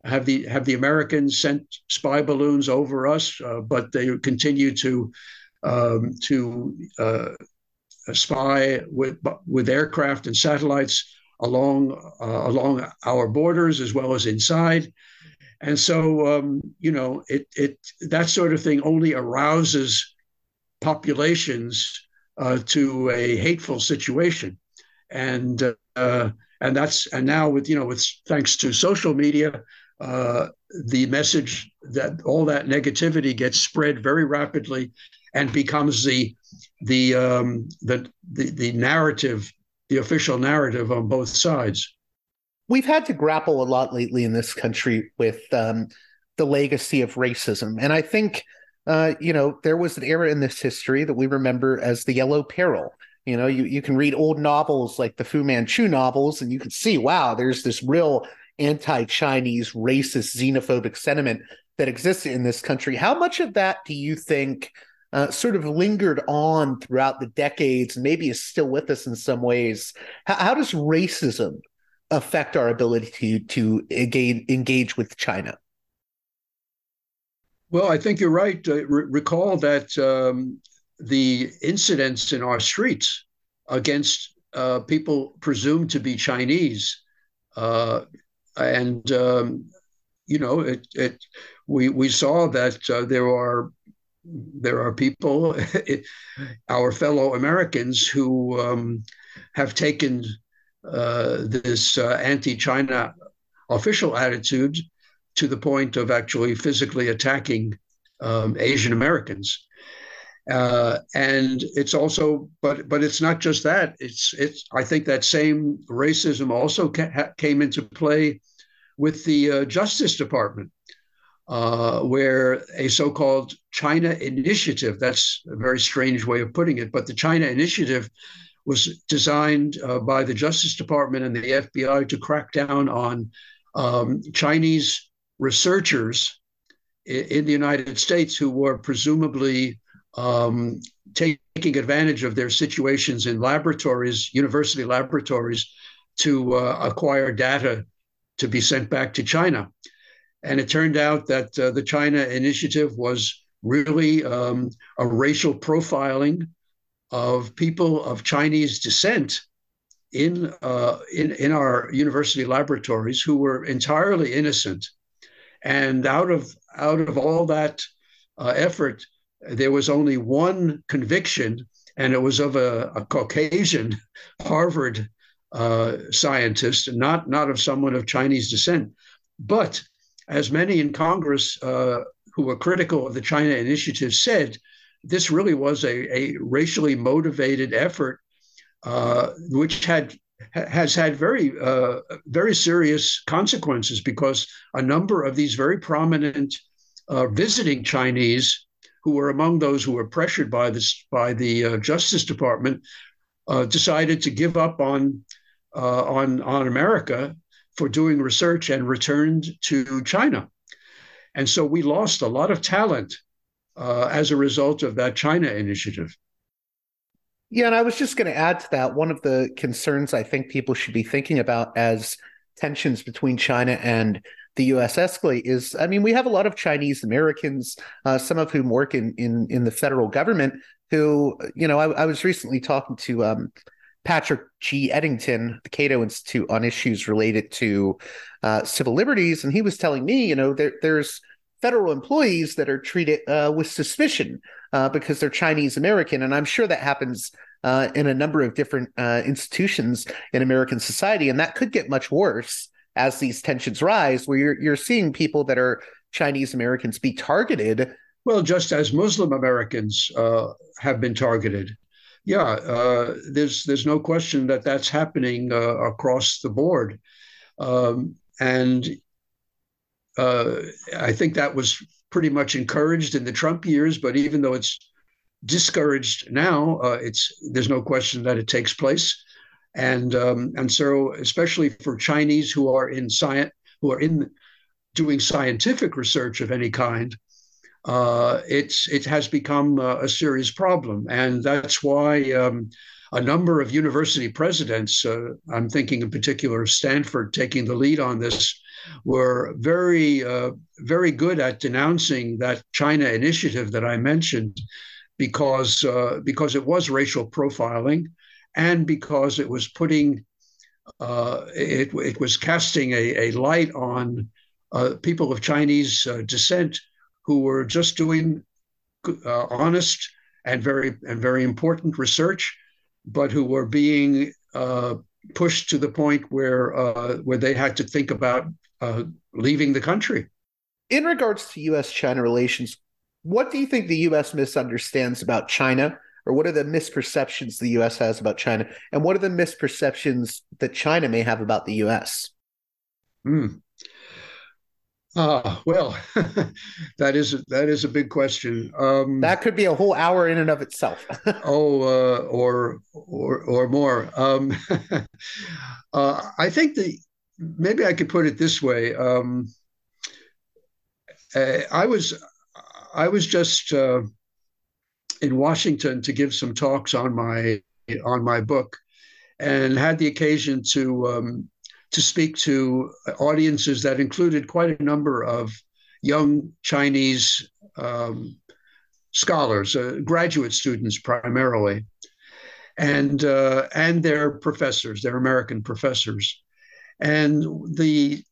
have the have the Americans sent spy balloons over us, uh, but they continue to um, to uh, spy with with aircraft and satellites along uh, along our borders as well as inside. And so, um, you know, it it that sort of thing only arouses populations uh, to a hateful situation, and uh, and that's and now with you know with thanks to social media, uh, the message that all that negativity gets spread very rapidly and becomes the the um, the, the the narrative, the official narrative on both sides. We've had to grapple a lot lately in this country with um, the legacy of racism, and I think uh, you know there was an era in this history that we remember as the Yellow Peril. You know, you you can read old novels like the Fu Manchu novels, and you can see, wow, there's this real anti-Chinese, racist, xenophobic sentiment that exists in this country. How much of that do you think uh, sort of lingered on throughout the decades, and maybe is still with us in some ways. How, how does racism affect our ability to to engage, engage with China? Well, I think you're right. Uh, re- recall that um, the incidents in our streets against uh, people presumed to be Chinese, uh, and um, you know, it, it, we we saw that uh, there are there are people, our fellow Americans, who um, have taken this uh, anti China official attitude to the point of actually physically attacking um, Asian Americans. Uh, and it's also, but but it's not just that. It's it's. I think that same racism also ca- came into play with the uh, Justice Department uh, where a so called China Initiative, that's a very strange way of putting it, but the China Initiative was designed uh, by the Justice Department and the FBI to crack down on um, Chinese researchers in, the United States who were presumably um, taking advantage of their situations in laboratories, university laboratories, to uh, acquire data to be sent back to China. And it turned out that uh, the China initiative was really um, a racial profiling of people of Chinese descent in, uh, in, in our university laboratories who were entirely innocent. And out of, out of all that uh, effort, there was only one conviction, and it was of a, a Caucasian Harvard uh, scientist, not, not of someone of Chinese descent. But as many in Congress uh, who were critical of the China initiative said, this really was a, a racially motivated effort, uh, which had has had very uh, very serious consequences because a number of these very prominent uh, visiting Chinese who were among those who were pressured by this by the uh, Justice Department uh, decided to give up on on on America for doing research and returned to China. And so we lost a lot of talent uh, as a result of that China initiative. Yeah, and I was just going to add to that. One of the concerns I think people should be thinking about as tensions between China and the U.S. escalate is, I mean, we have a lot of Chinese Americans, uh, some of whom work in in in the federal government. Who, you know, I, I was recently talking to um, Patrick G. Eddington, the Cato Institute, on issues related to uh, civil liberties, and he was telling me, you know, there, there's federal employees that are treated uh, with suspicion uh, because they're Chinese American, and I'm sure that happens uh, in a number of different uh, institutions in American society, and that could get much worse as these tensions rise, where you're you're seeing people that are Chinese Americans be targeted. Well, just as Muslim Americans uh, have been targeted. Yeah, uh, there's there's no question that that's happening across the board, um, and uh, I think that was pretty much encouraged in the Trump years. But even though it's discouraged now, uh, it's there's no question that it takes place, and um, and so especially for Chinese who are in science who are in doing scientific research of any kind, uh, it's it has become a, a, serious problem, and that's why um, a number of university presidents, uh, I'm thinking in particular of Stanford, taking the lead on this, were very uh, very good at denouncing that China initiative that I mentioned, because uh, because it was racial profiling, and because it was putting uh, it, it was casting a, a light on uh, people of Chinese uh, descent who were just doing honest and very and very important research, but who were being uh, pushed to the point where uh, where they had to think about leaving the country. In regards to U.S.-China relations, what do you think the U.S. misunderstands about China? or what are the misperceptions the US has about China? And what are the misperceptions that China may have about the US? Hmm. Uh, well, that is that is a big question. Um, that could be a whole hour in and of itself. oh, uh, or or or more. Um, uh, I think the maybe I could put it this way. Um, uh, I was I was just uh, in Washington to give some talks on my on my book, and had the occasion to um, to speak to audiences that included quite a number of young Chinese um, scholars, uh, graduate students primarily, and uh, and their professors, their American professors, and the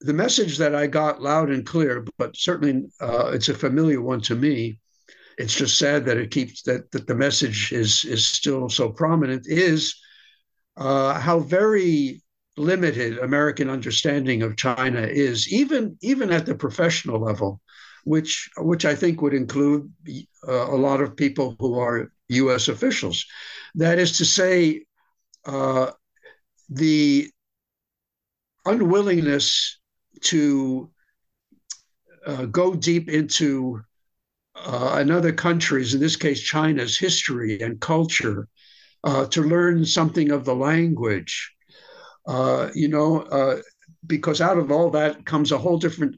the message that I got loud and clear, but certainly uh, it's a familiar one to me, it's just sad that it keeps that that the message is is still so prominent is uh, how very limited American understanding of China is, even even at the professional level, which which I think would include uh, a lot of people who are U.S. officials. That is to say, uh, the unwillingness to uh, go deep into uh, another country's, in this case China's, history and culture, uh, to learn something of the language. Uh, you know, uh, because out of all that comes a whole different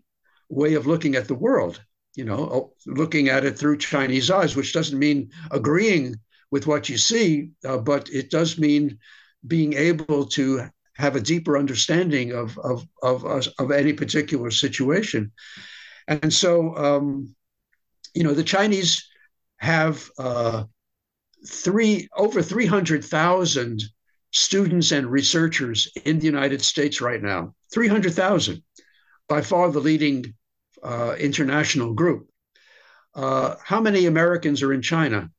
way of looking at the world. You know, oh, looking at it through Chinese eyes, which doesn't mean agreeing with what you see, uh, but it does mean being able to have a deeper understanding of of of, of any particular situation. And so, um, you know, the Chinese have uh, three over 300,000 students and researchers in the United States right now. 300,000, by far the leading uh, international group. Uh, how many Americans are in China?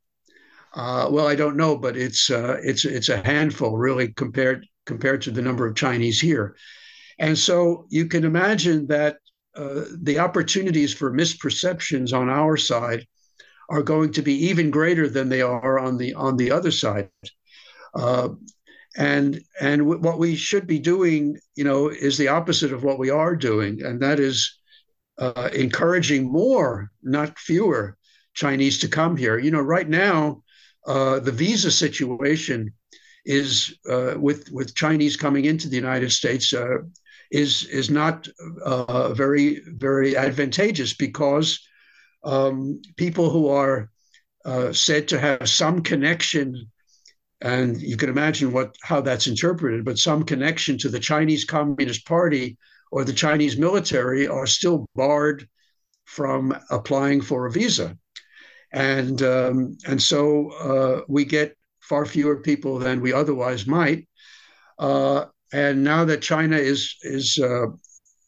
Uh, well, I don't know, but it's uh, it's it's a handful, really, compared compared to the number of Chinese here. And so you can imagine that uh, the opportunities for misperceptions on our side are going to be even greater than they are on the on the other side. Uh, and and what we should be doing, you know, is the opposite of what we are doing, and that is uh, encouraging more, not fewer, Chinese to come here. You know, right now, uh, the visa situation is uh, with with Chinese coming into the United States uh, is is not uh, very very advantageous because um, people who are uh, said to have some connection, and you can imagine what how that's interpreted, but some connection to the Chinese Communist Party or the Chinese military are still barred from applying for a visa, and um, and so uh, we get far fewer people than we otherwise might. Uh, and now that China is is uh,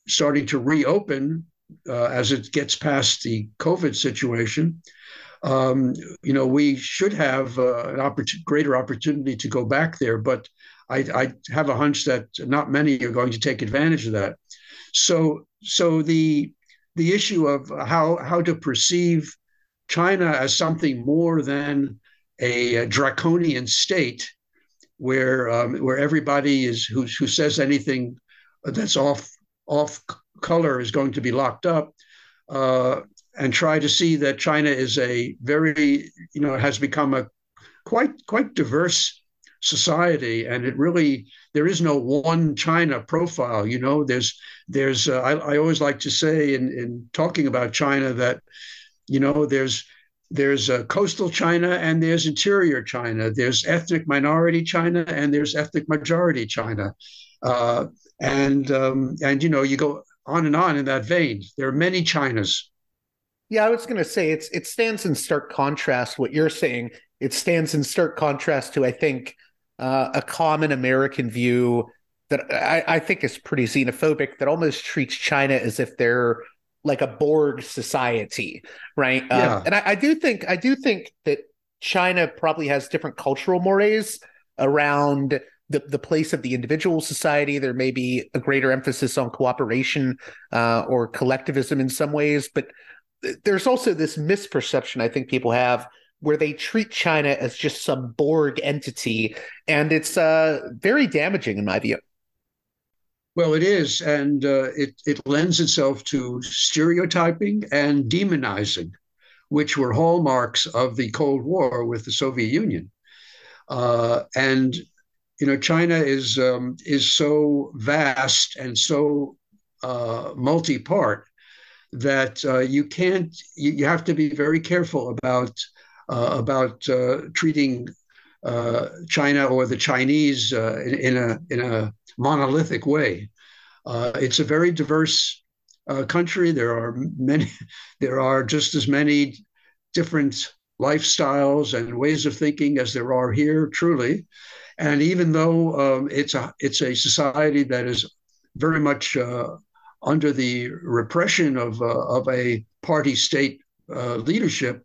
starting to reopen uh, as it gets past the COVID situation, um, you know, we should have uh, an oppor- greater opportunity to go back there. But I, I, have a hunch that not many are going to take advantage of that. So, so the the issue of how how to perceive China as something more than a, a draconian state where um, where everybody is who who says anything that's off off color is going to be locked up, uh, and try to see that China is a very you know has become a quite quite diverse society, and it really there is no one China profile. You know, there's there's uh, I, I always like to say in in talking about China that You know, there's there's uh, coastal China and there's interior China. There's ethnic minority China and there's ethnic majority China. Uh, and um, and you know you go on and on in that vein. There are many Chinas. Yeah, I was going to say it's it stands in stark contrast what you're saying. It stands in stark contrast to I think uh, a common American view that I, I, think is pretty xenophobic that almost treats China as if they're like a Borg society, right? Um, yeah. Um, and I, I do think I do think that China probably has different cultural mores around the, the place of the individual society. There may be a greater emphasis on cooperation uh, or collectivism in some ways, but there's also this misperception I think people have where they treat China as just some Borg entity, and it's uh, very damaging in my view. Well, it is, and uh, it it lends itself to stereotyping and demonizing, which were hallmarks of the Cold War with the Soviet Union. Uh, and you know, China is um, is so vast and so uh, multi-part that uh, you can't. You, you, have to be very careful about uh, about uh, treating uh, China or the Chinese in, in, a in a monolithic way. it's a very diverse country. There are many. There are just as many different lifestyles and ways of thinking as there are here. Truly, and even though um, it's a it's a society that is very much uh, under the repression of uh, of a party state uh, leadership,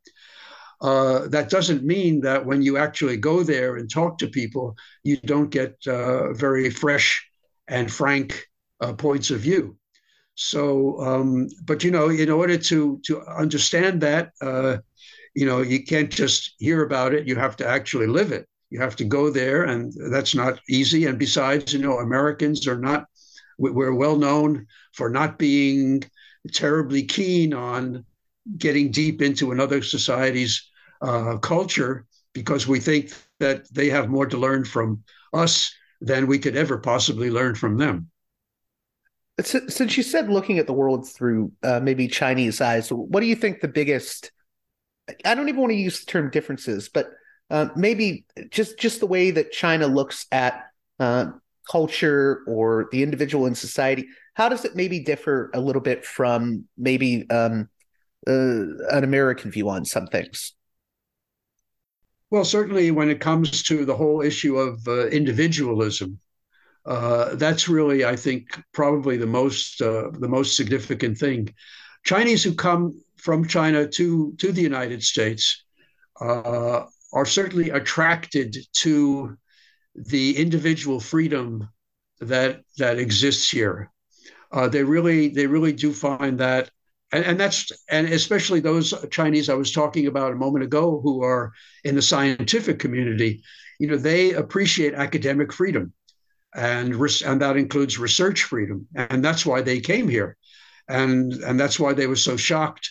uh, that doesn't mean that when you actually go there and talk to people, you don't get uh, very fresh and frank uh, points of view. So, um, but you know, in order to to understand that, you know, you can't just hear about it; you have to actually live it you have to go there, and that's not easy. And besides, you know, Americans are not, we're well known for not being terribly keen on getting deep into another society's uh, culture because we think that they have more to learn from us than we could ever possibly learn from them. Since you said looking at the world through uh, maybe Chinese eyes, what do you think the biggest? I don't even want to use the term differences, but uh, maybe just just the way that China looks at uh, culture or the individual in society. How does it maybe differ a little bit from maybe um, uh, an American view on some things? Well, certainly when it comes to the whole issue of uh, individualism, uh, that's really, I think, probably the most uh, the most significant thing. Chinese who come from China to to the United States uh, are certainly attracted to the individual freedom that that exists here. Uh, they really they really do find that, and, and that's and especially those Chinese I was talking about a moment ago who are in the scientific community. You know, they appreciate academic freedom, and res- and that includes research freedom, and that's why they came here, and and that's why they were so shocked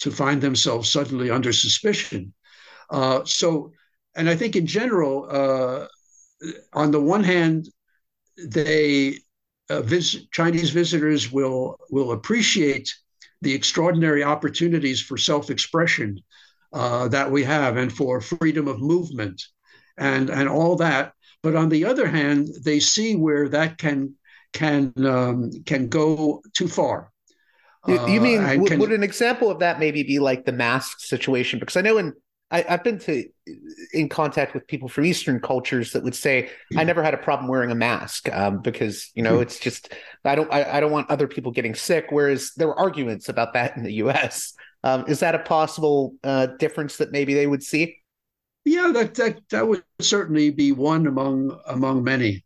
to find themselves suddenly under suspicion uh, so, and I think in general, uh, on the one hand, they uh, vis- Chinese visitors will will appreciate the extraordinary opportunities for self-expression uh, that we have and for freedom of movement and and all that. But on the other hand, they see where that can can um, can go too far. You, you mean uh, would, can, would, an example of that maybe be like the mask situation? Because I know in I, have been to in contact with people from Eastern cultures that would say I never had a problem wearing a mask um, because you know hmm. it's just I don't I, I, don't want other people getting sick. Whereas there were arguments about that in the U.S. Um, is that a possible uh, difference that maybe they would see? Yeah, that that that would certainly be one among among many.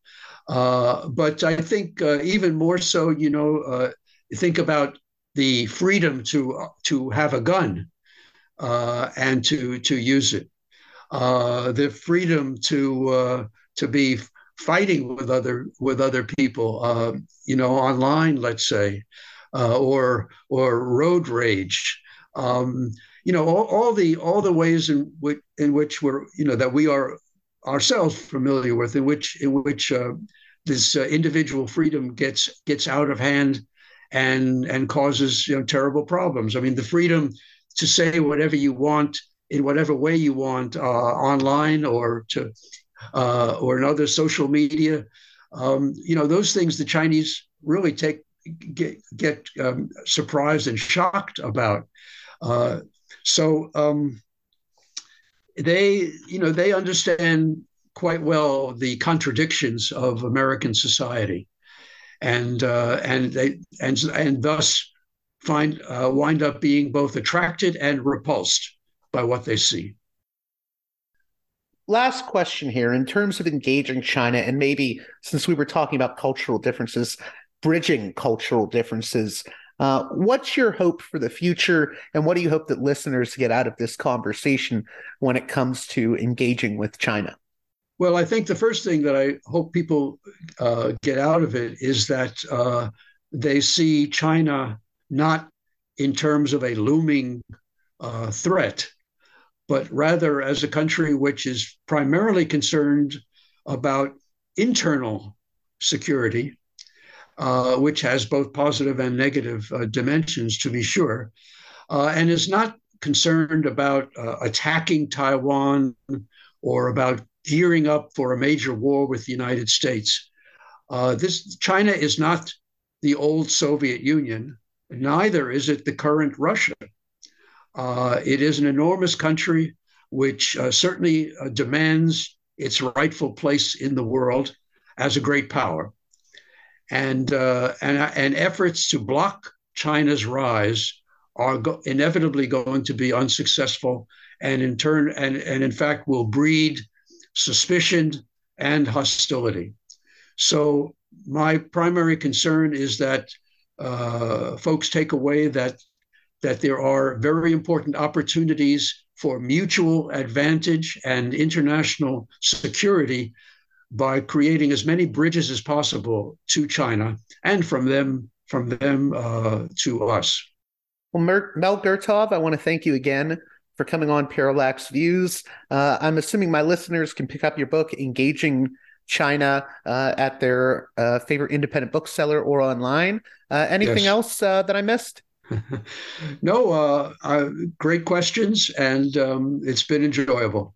Uh, but I think uh, even more so, you know, uh, think about the freedom to to have a gun uh, and to to use it. Uh, the freedom to uh, to be fighting with other with other people, uh, you know, online, let's say, uh, or or road rage. Um, you know, all, all, the all the ways in which in which we're you know that we are ourselves familiar with, in which in which uh, this individual freedom gets gets out of hand and and causes you know terrible problems. I mean, the freedom to say whatever you want in whatever way you want uh, online or to uh, or in other social media. Um, you know, those things the Chinese really take get get um, surprised and shocked about. Uh, so um, they, you know, they understand quite well the contradictions of American society, and uh, and they and and thus find uh, wind up being both attracted and repulsed by what they see. Last question here in terms of engaging China, and maybe since we were talking about cultural differences, bridging cultural differences. Uh, what's your hope for the future, and what do you hope that listeners get out of this conversation when it comes to engaging with China? Well, I think the first thing that I hope people uh, get out of it is that uh, they see China not in terms of a looming uh, threat, but rather as a country which is primarily concerned about internal security, uh, which has both positive and negative uh, dimensions, to be sure, uh, and is not concerned about uh, attacking Taiwan or about gearing up for a major war with the United States. Uh, this China is not the old Soviet Union. Neither is it the current Russia. Uh, it is an enormous country which uh, certainly uh, demands its rightful place in the world as a great power. And, uh, and, and efforts to block China's rise are go- inevitably going to be unsuccessful and in turn and, and in fact will breed suspicion, and hostility. So, my primary concern is that uh, folks take away that that there are very important opportunities for mutual advantage and international security by creating as many bridges as possible to China and from them from them uh, to us. Well, Mel Gurtov, I want to thank you again for coming on Parallax Views. Uh, I'm assuming my listeners can pick up your book, Engaging China, uh, at their uh, favorite independent bookseller or online. Uh, anything yes. else uh, that I missed? no, uh, great questions, and um, it's been enjoyable.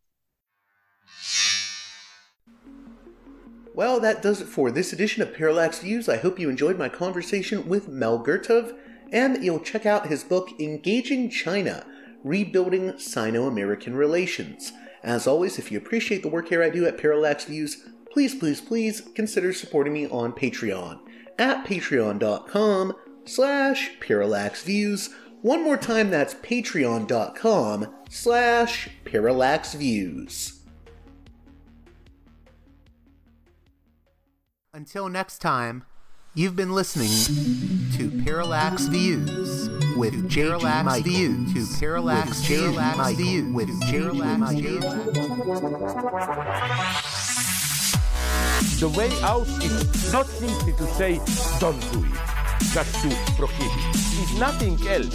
Well, that does it for this edition of Parallax Views. I hope you enjoyed my conversation with Mel Gurtov and that you'll check out his book, Engaging China rebuilding Sino American relations. As always, if you appreciate the work here I do at Parallax Views, please, please, please consider supporting me on Patreon at patreon.com slash parallaxviews. One more time, that's patreon.com slash parallaxviews. Until next time, you've been listening to Parallax Views with Parallax Michael. Views to Parallax Parallax Views with Parallax Views. The way out is not simply to say don't do it, just to prohibit. It's nothing else.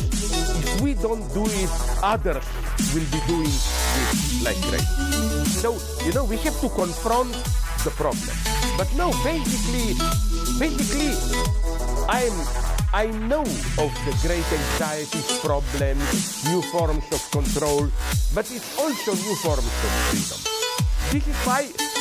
If we don't do it, others will be doing it like crazy. So, you know, we have to confront the problem. But no, basically, basically, I'm I know of the great anxieties, problems, new forms of control, but it's also new forms of freedom. This is why